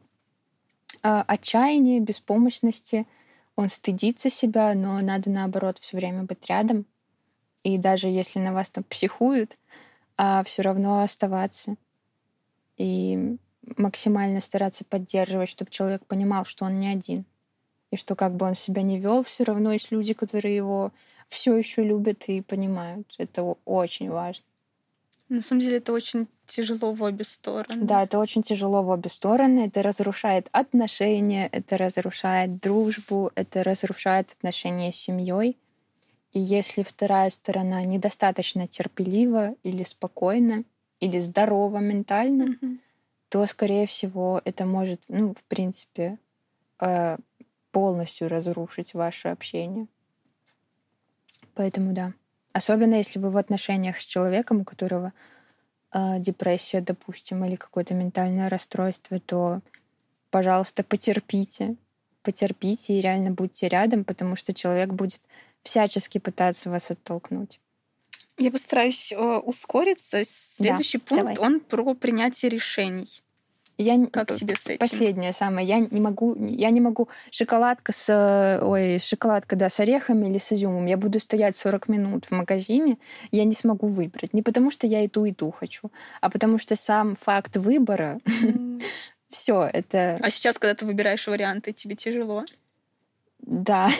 отчаяния, беспомощности. Он стыдится себя, но надо наоборот все время быть рядом. И даже если на вас там психуют, а все равно оставаться. И максимально стараться поддерживать, чтобы человек понимал, что он не один и что как бы он себя не вел, все равно есть люди, которые его все еще любят и понимают. Это очень важно. На самом деле это очень тяжело в обе стороны. Да, это очень тяжело в обе стороны. Это разрушает отношения, это разрушает дружбу, это разрушает отношения с семьей. И если вторая сторона недостаточно терпелива или спокойна, или здорова ментально, mm-hmm. то, скорее всего, это может, ну, в принципе, э, полностью разрушить ваше общение. Поэтому да. Особенно если вы в отношениях с человеком, у которого э, депрессия, допустим, или какое-то ментальное расстройство, то, пожалуйста, потерпите. Потерпите и реально будьте рядом, потому что человек будет всячески пытаться вас оттолкнуть. Я постараюсь э, ускориться. Следующий да, пункт, давай. он про принятие решений. Я Как тебе с этим? Последнее самое. Я не могу, я не могу шоколадка с, э, ой, шоколадка, да, с орехами или с изюмом. Я буду стоять 40 минут в магазине, я не смогу выбрать. Не потому что я и ту, и ту хочу, а потому что сам факт выбора, все, это, А сейчас, когда ты выбираешь варианты, тебе тяжело? да.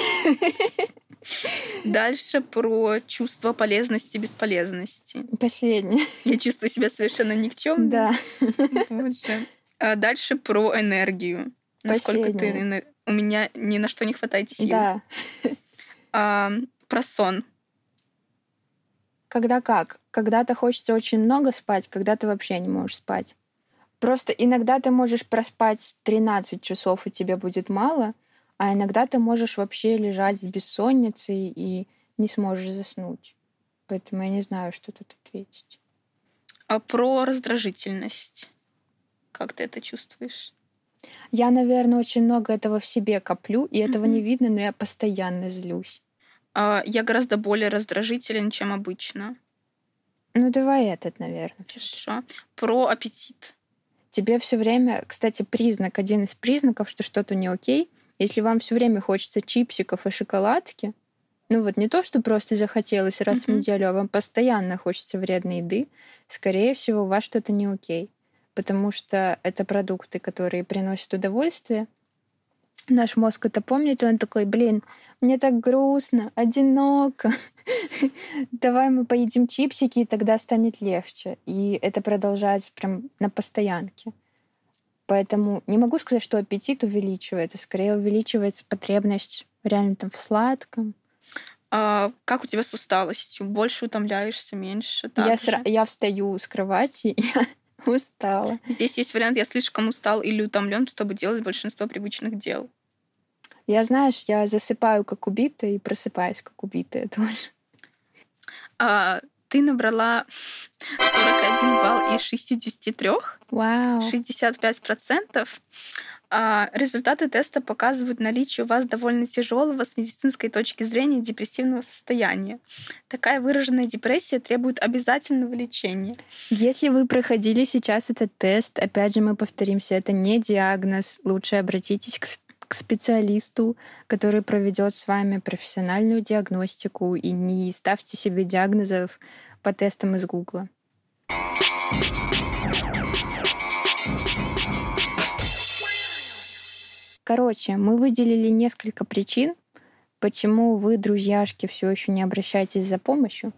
Дальше про чувство полезности и бесполезности. Последнее, Я чувствую себя совершенно никчемной. да. Боже. А Дальше про энергию. Насколько ты... У меня ни на что не хватает сил. Да. А, про сон. Когда как? Когда-то хочется очень много спать, когда-то вообще не можешь спать. Просто иногда ты можешь проспать 13 часов, и тебе будет мало, а иногда ты можешь вообще лежать с бессонницей и не сможешь заснуть. Поэтому я не знаю, что тут ответить. А про раздражительность. Как ты это чувствуешь? Я, наверное, очень много этого в себе коплю, и этого Мгм. не видно, но я постоянно злюсь. А, Я гораздо более раздражителен, чем обычно. Ну, давай этот, наверное. Хорошо. Про аппетит. Тебе все время, кстати, признак, один из признаков, что что-то не окей, если вам все время хочется чипсиков и шоколадки, ну вот не то, что просто захотелось раз в Мгм. неделю, а вам постоянно хочется вредной еды, скорее всего, у вас что-то не окей. Потому что это продукты, которые приносят удовольствие. Наш мозг это помнит, и он такой, блин, мне так грустно, одиноко. Давай мы поедим чипсики, и тогда станет легче. И это продолжается прям на постоянке. Поэтому не могу сказать, что аппетит увеличивается. Скорее увеличивается потребность реально там в сладком. А как у тебя с усталостью? Больше утомляешься, меньше? Я, сра- я встаю с кровати, я устала. Здесь есть вариант, я слишком устал или утомлен, чтобы делать большинство привычных дел. Я, знаешь, я засыпаю как убитая и просыпаюсь как убитая тоже. А, ты набрала 41 балл из 63, Вау. 65%. А, результаты теста показывают наличие у вас довольно тяжелого с медицинской точки зрения депрессивного состояния. Такая выраженная депрессия требует обязательного лечения. Если вы проходили сейчас этот тест, опять же мы повторимся, это не диагноз. Лучше обратитесь к, к специалисту, который проведет с вами профессиональную диагностику и не ставьте себе диагнозов по тестам из Гугла. Короче, мы выделили несколько причин, почему вы, друзьяшки, все еще не обращаетесь за помощью.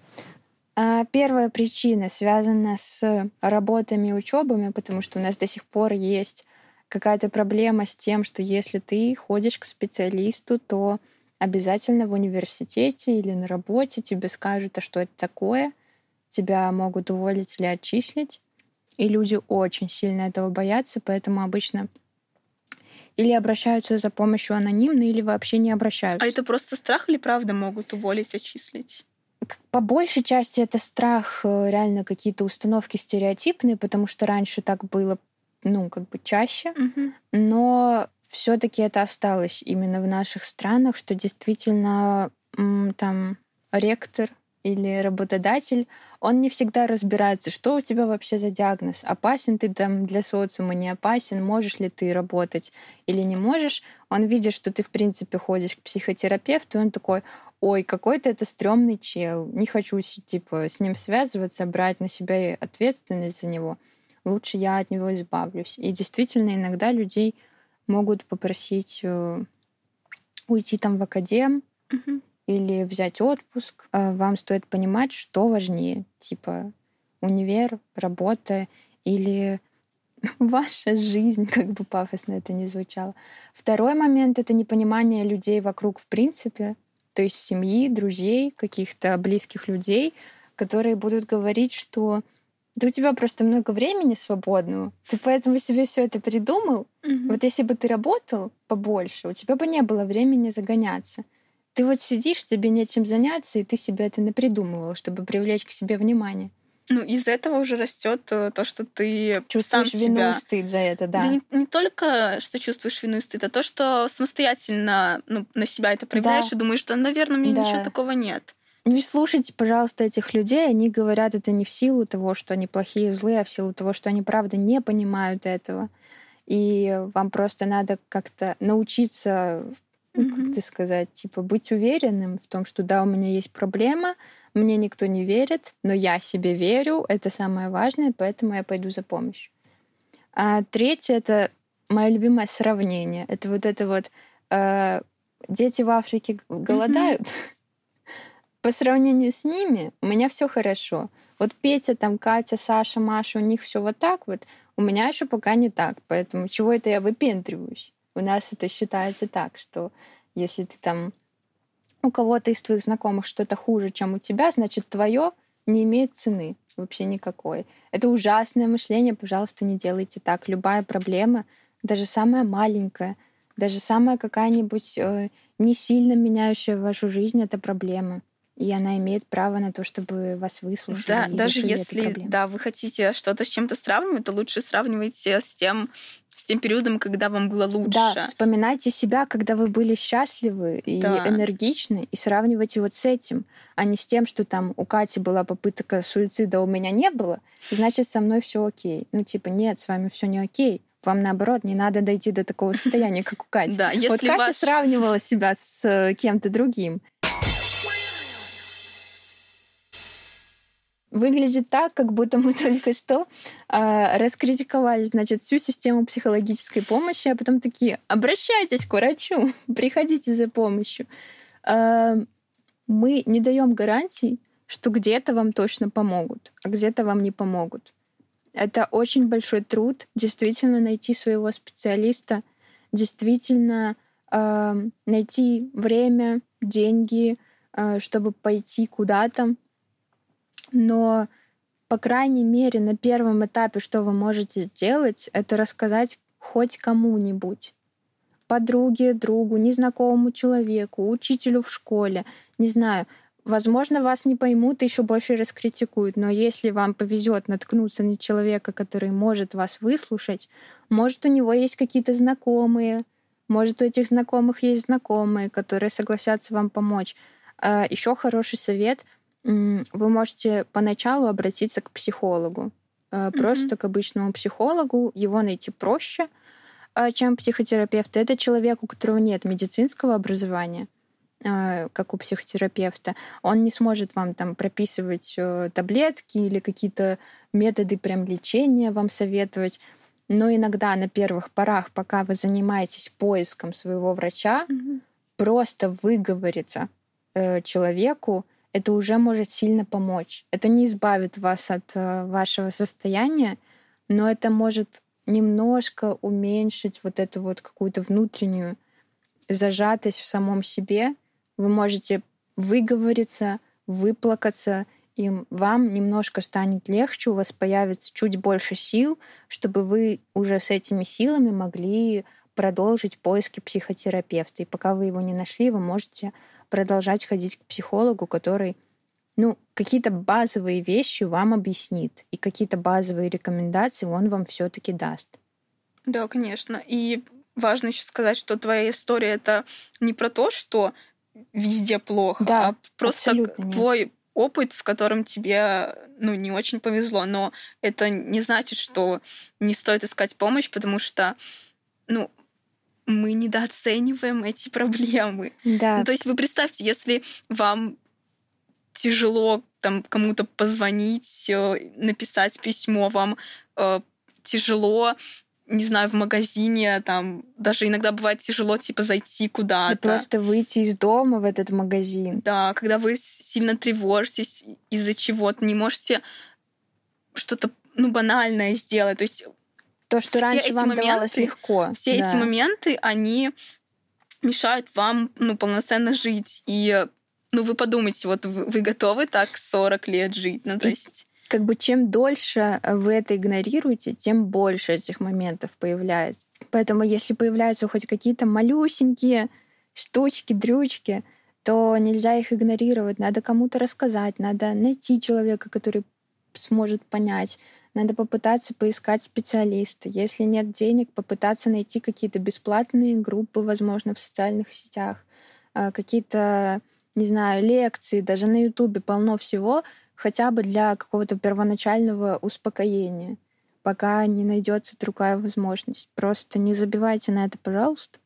А, Первая причина связана с работами и учебами, потому что у нас до сих пор есть какая-то проблема с тем, что если ты ходишь к специалисту, то обязательно в университете или на работе тебе скажут, а что это такое, тебя могут уволить или отчислить. И люди очень сильно этого боятся, поэтому обычно или обращаются за помощью анонимно, или вообще не обращаются. А это просто страх или правда могут уволить, отчислить? По большей части это страх, э, реально какие-то установки стереотипные, потому что раньше так было, ну, как бы чаще, Мгм. но все-таки это осталось именно в наших странах, что действительно там ректор или работодатель, он не всегда разбирается, что у тебя вообще за диагноз, опасен ты там для социума, не опасен, можешь ли ты работать или не можешь. Он видит, что ты, в принципе, ходишь к психотерапевту, и он такой, ой, какой-то это стрёмный чел, не хочу типа с ним связываться, брать на себя ответственность за него. Лучше я от него избавлюсь. И действительно, иногда людей могут попросить э, уйти там в академ. Или взять отпуск. Э, Вам стоит понимать, что важнее. Типа универ, работа или ваша жизнь, как бы пафосно это ни звучало. Второй момент — это непонимание людей вокруг в принципе, то есть семьи, друзей, каких-то близких людей, которые будут говорить, что да у тебя просто много времени свободного, ты поэтому себе все это придумал. Мгм. Вот если бы ты работал побольше, у тебя бы не было времени загоняться. Ты вот сидишь, тебе нечем заняться, и ты себе это напридумывал, чтобы привлечь к себе внимание. Ну, из этого уже растет то, что ты Чувствуешь сам вину себя... и стыд за это, да. Да не, не только, что чувствуешь вину и стыд, а то, что самостоятельно ну, на себя это проявляешь Да. и думаешь, что, наверное, у меня Да. ничего такого нет. Не слушайте, пожалуйста, этих людей. Они говорят это не в силу того, что они плохие, злые, а в силу того, что они правда не понимают этого. И вам просто надо как-то научиться, ну, как ты сказать, типа быть уверенным в том, что да, у меня есть проблема, мне никто не верит, но я себе верю, это самое важное, поэтому я пойду за помощью. А третье это мое любимое сравнение. Это вот это вот э, дети в Африке голодают. По сравнению с ними у меня все хорошо. Вот Петя, там Катя, Саша, Маша, у них все вот так вот. У меня еще пока не так. Поэтому чего это я выпендриваюсь? У нас это считается так, что если ты там у кого-то из твоих знакомых что-то хуже, чем у тебя, значит, твое не имеет цены вообще никакой. Это ужасное мышление, пожалуйста, не делайте так. Любая проблема, даже самая маленькая, даже самая какая-нибудь э, не сильно меняющая вашу жизнь, это проблема. И она имеет право на то, чтобы вас выслушали. Да, даже если, да, вы хотите что-то с чем-то сравнивать, то лучше сравнивайте с тем, с тем периодом, когда вам было лучше. Да, вспоминайте себя, когда вы были счастливы и Да. энергичны, и сравнивайте вот с этим, а не с тем, что там у Кати была попытка суицида, а у меня не было, значит, со мной все окей. Ну, типа, нет, с вами все не окей. Вам наоборот, не надо дойти до такого состояния, как у Кати. Да, Вот Катя ваш- сравнивала себя с э, кем-то другим. Выглядит так, как будто мы только что а, раскритиковали, значит, всю систему психологической помощи, а потом такие, обращайтесь к врачу, приходите за помощью. А, мы не даем гарантий, что где-то вам точно помогут, а где-то вам не помогут. Это очень большой труд действительно найти своего специалиста, действительно э, найти время, деньги, э, чтобы пойти куда-то. Но, по крайней мере, на первом этапе, что вы можете сделать, это рассказать хоть кому-нибудь. Подруге, другу, незнакомому человеку, учителю в школе, не знаю. Возможно, вас не поймут и еще больше раскритикуют, но если вам повезет наткнуться на человека, который может вас выслушать, может, у него есть какие-то знакомые, может, у этих знакомых есть знакомые, которые согласятся вам помочь. Еще хороший совет вы можете поначалу обратиться к психологу. Э, Просто к обычному психологу. Его найти проще, э, чем психотерапевта. Это человек, у которого нет медицинского образования э, как у психотерапевта, он не сможет вам там прописывать таблетки или какие-то методы прям лечения вам советовать. Но иногда на первых порах, пока вы занимаетесь поиском своего врача, Мгм. просто выговориться э, человеку, это уже может сильно помочь. Это не избавит вас от э, вашего состояния, но это может немножко уменьшить вот эту вот какую-то внутреннюю зажатость в самом себе. Вы можете выговориться, выплакаться, и вам немножко станет легче, у вас появится чуть больше сил, чтобы вы уже с этими силами могли продолжить поиски психотерапевта. И пока вы его не нашли, вы можете продолжать ходить к психологу, который ну, какие-то базовые вещи вам объяснит, и какие-то базовые рекомендации он вам все-таки даст. Да, конечно. И важно еще сказать, что твоя история это не про то, что везде плохо, Да, а просто абсолютно нет. твой опыт, в котором тебе ну, не очень повезло. Но это не значит, что не стоит искать помощь, потому что ну, мы недооцениваем эти проблемы. Да, Ну, то есть вы представьте, если вам тяжело там кому-то позвонить, э, написать письмо, вам э, тяжело, не знаю, в магазине, там даже иногда бывает тяжело типа зайти и куда-то. просто выйти из дома в этот магазин. Да, когда вы сильно тревожитесь из-за чего-то, не можете что-то ну банальное сделать, то есть То, что Все раньше эти вам давалось моменты- легко. все да. эти моменты, они мешают вам, ну, полноценно жить. И, ну, вы подумайте, вот вы, вы готовы так 40 лет жить? Ну, то И- есть... Как бы чем дольше вы это игнорируете, тем больше этих моментов появляется. Поэтому если появляются хоть какие-то малюсенькие штучки, дрючки, то нельзя их игнорировать. Надо кому-то рассказать, надо найти человека, который сможет понять. Надо попытаться поискать специалиста. Если нет денег, попытаться найти какие-то бесплатные группы, возможно, в социальных сетях, а, какие-то не знаю, лекции, даже на Ютубе полно всего, хотя бы для какого-то первоначального успокоения, пока не найдется другая возможность. Просто не забивайте на это, пожалуйста.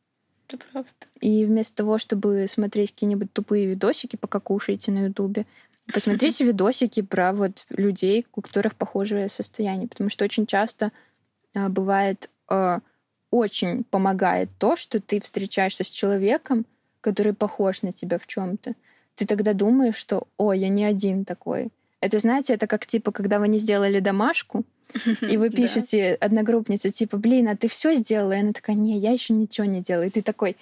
Это правда. И вместо того, чтобы смотреть какие-нибудь тупые видосики, пока кушаете на Ютубе, посмотрите видосики про вот людей, у которых похожее состояние. Потому что очень часто а, бывает а, очень помогает то, что ты встречаешься с человеком, который похож на тебя в чем-то. Ты тогда думаешь, что, о, я не один такой. Это, знаете, это как типа, когда вы не сделали домашку, и вы пишете одногруппнице, типа, блин, а ты все сделала? И она такая, не, я еще ничего не делаю. И ты такой,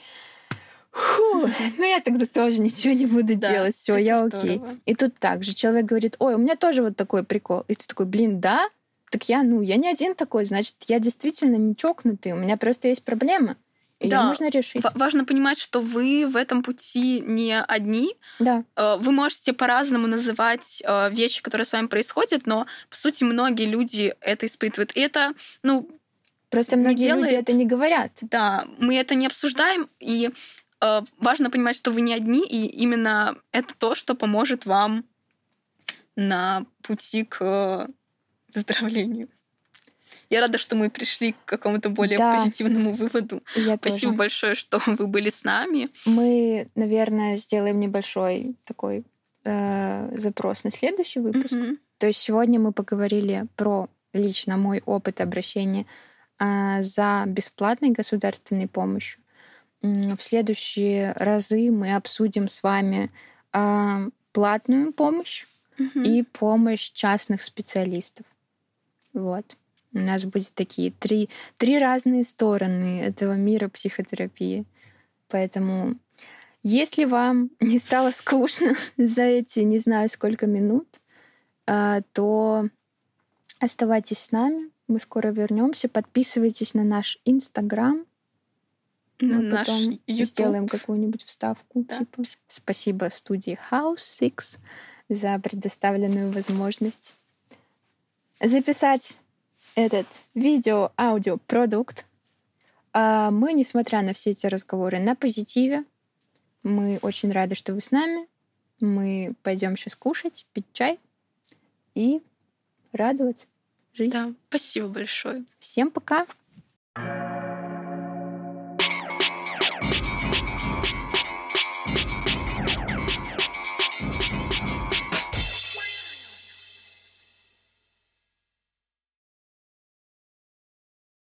Фу, ну я тогда тоже ничего не буду да, делать, все, я окей. И тут также человек говорит, ой, у меня тоже вот такой прикол. И ты такой, блин, да? Так я, ну, я не один такой, значит, я действительно не чокнутый, у меня просто есть проблема. И да, ее нужно решить. Важно понимать, что вы в этом пути не одни. Да. Э, вы можете по-разному называть э, вещи, которые с вами происходят, но по сути многие люди это испытывают. И это, ну, просто многие делает... люди это не говорят. Да, мы это не обсуждаем, и важно понимать, что вы не одни, и именно это то, что поможет вам на пути к выздоровлению. Я рада, что мы пришли к какому-то более да. позитивному выводу. Я Спасибо тоже. большое, что вы были с нами. Мы, наверное, сделаем небольшой такой э, запрос на следующий выпуск. Mm-hmm. То есть сегодня мы поговорили про лично мой опыт обращения э, за бесплатной государственной помощью. В следующие разы мы обсудим с вами э, платную помощь mm-hmm. и помощь частных специалистов. Вот. У нас будет такие три, три разные стороны этого мира психотерапии. Поэтому, если вам не стало скучно за эти не знаю сколько минут, а, то оставайтесь с нами. Мы скоро вернемся. Подписывайтесь на наш Инстаграм. На Мы наш потом YouTube. сделаем какую-нибудь вставку. Да. Типа. Спасибо студии House Six за предоставленную возможность записать этот видео-аудио-продукт. А мы, несмотря на все эти разговоры, на позитиве. Мы очень рады, что вы с нами. Мы пойдем сейчас кушать, пить чай и радоваться жизни. Да, спасибо большое. Всем пока.